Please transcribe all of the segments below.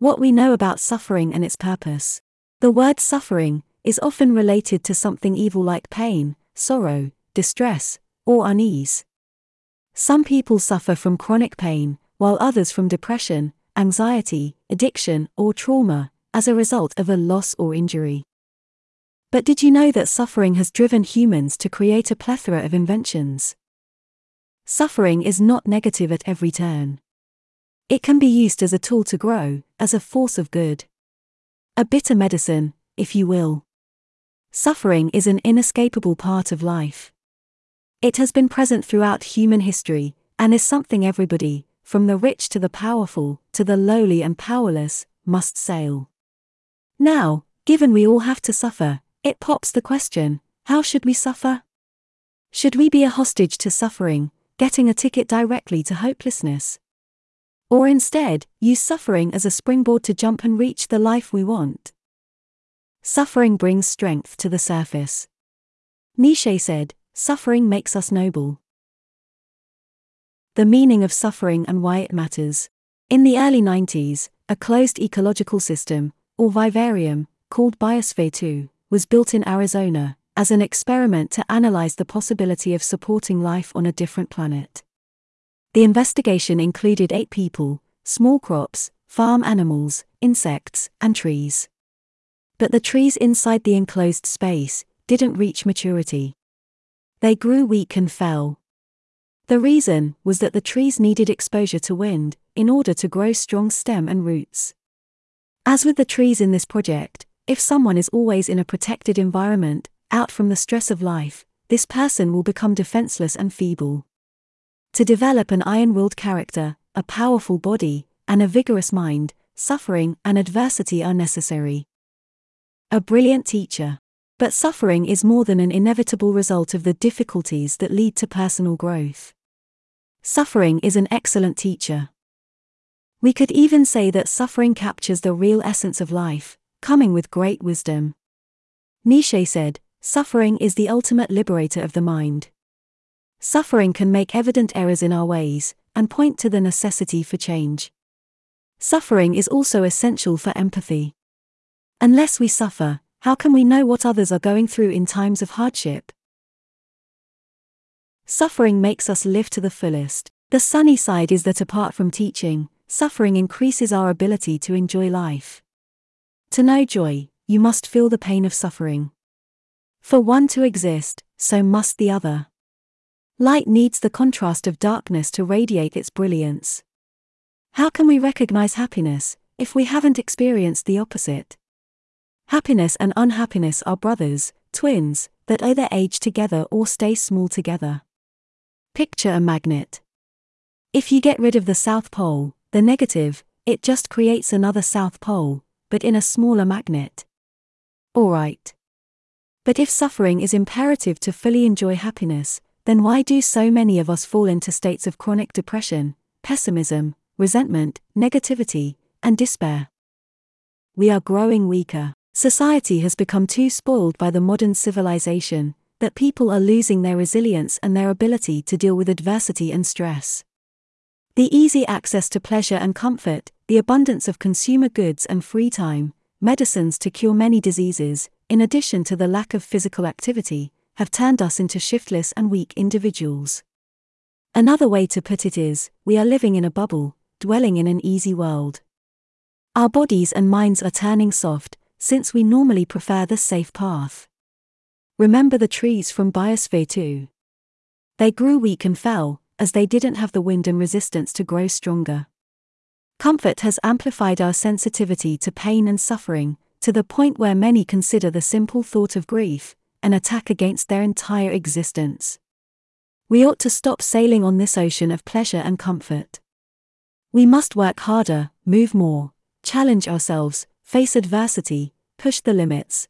What we know about suffering and its purpose. The word suffering is often related to something evil like pain, sorrow, distress, or unease. Some people suffer from chronic pain, while others from depression, anxiety, addiction, or trauma, as a result of a loss or injury. But did you know that suffering has driven humans to create a plethora of inventions? Suffering is not negative at every turn. It can be used as a tool to grow, as a force of good. A bitter medicine, if you will. Suffering is an inescapable part of life. It has been present throughout human history, and is something everybody, from the rich to the powerful, to the lowly and powerless, must sail. Now, given we all have to suffer, it pops the question how should we suffer? Should we be a hostage to suffering, getting a ticket directly to hopelessness? Or instead, use suffering as a springboard to jump and reach the life we want. Suffering brings strength to the surface. Nietzsche said, Suffering makes us noble. The meaning of suffering and why it matters. In the early 90s, a closed ecological system, or vivarium, called Biosphere 2, was built in Arizona as an experiment to analyze the possibility of supporting life on a different planet. The investigation included eight people, small crops, farm animals, insects, and trees. But the trees inside the enclosed space didn't reach maturity. They grew weak and fell. The reason was that the trees needed exposure to wind in order to grow strong stem and roots. As with the trees in this project, if someone is always in a protected environment, out from the stress of life, this person will become defenseless and feeble. To develop an iron willed character, a powerful body, and a vigorous mind, suffering and adversity are necessary. A brilliant teacher. But suffering is more than an inevitable result of the difficulties that lead to personal growth. Suffering is an excellent teacher. We could even say that suffering captures the real essence of life, coming with great wisdom. Nietzsche said, Suffering is the ultimate liberator of the mind. Suffering can make evident errors in our ways, and point to the necessity for change. Suffering is also essential for empathy. Unless we suffer, how can we know what others are going through in times of hardship? Suffering makes us live to the fullest. The sunny side is that apart from teaching, suffering increases our ability to enjoy life. To know joy, you must feel the pain of suffering. For one to exist, so must the other. Light needs the contrast of darkness to radiate its brilliance. How can we recognize happiness if we haven't experienced the opposite? Happiness and unhappiness are brothers, twins, that either age together or stay small together. Picture a magnet. If you get rid of the South Pole, the negative, it just creates another South Pole, but in a smaller magnet. Alright. But if suffering is imperative to fully enjoy happiness, then why do so many of us fall into states of chronic depression, pessimism, resentment, negativity, and despair? We are growing weaker. Society has become too spoiled by the modern civilization that people are losing their resilience and their ability to deal with adversity and stress. The easy access to pleasure and comfort, the abundance of consumer goods and free time, medicines to cure many diseases, in addition to the lack of physical activity, have turned us into shiftless and weak individuals. Another way to put it is, we are living in a bubble, dwelling in an easy world. Our bodies and minds are turning soft, since we normally prefer the safe path. Remember the trees from Biosphere 2. They grew weak and fell, as they didn't have the wind and resistance to grow stronger. Comfort has amplified our sensitivity to pain and suffering, to the point where many consider the simple thought of grief, an attack against their entire existence. We ought to stop sailing on this ocean of pleasure and comfort. We must work harder, move more, challenge ourselves, face adversity, push the limits.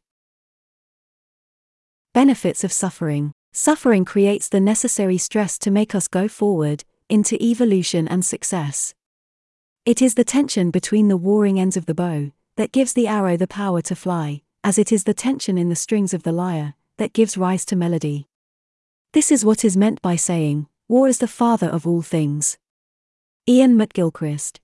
Benefits of suffering Suffering creates the necessary stress to make us go forward, into evolution and success. It is the tension between the warring ends of the bow that gives the arrow the power to fly, as it is the tension in the strings of the lyre that gives rise to melody. This is what is meant by saying, War is the father of all things. Ian McGilchrist.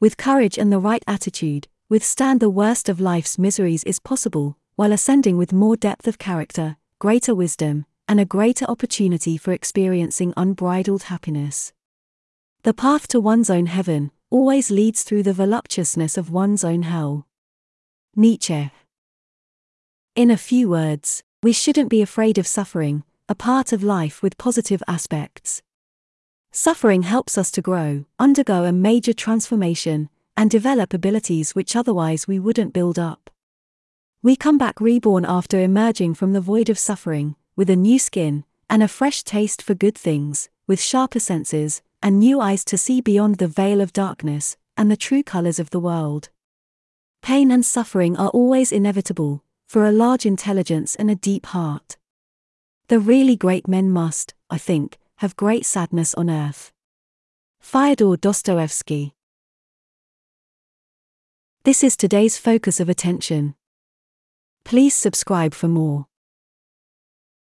with courage and the right attitude, withstand the worst of life's miseries is possible, while ascending with more depth of character, greater wisdom, and a greater opportunity for experiencing unbridled happiness. The path to one's own heaven always leads through the voluptuousness of one's own hell. Nietzsche. In a few words, we shouldn't be afraid of suffering, a part of life with positive aspects. Suffering helps us to grow, undergo a major transformation, and develop abilities which otherwise we wouldn't build up. We come back reborn after emerging from the void of suffering, with a new skin, and a fresh taste for good things, with sharper senses, and new eyes to see beyond the veil of darkness, and the true colors of the world. Pain and suffering are always inevitable, for a large intelligence and a deep heart. The really great men must, I think, have great sadness on earth. Fyodor Dostoevsky. This is today's focus of attention. Please subscribe for more.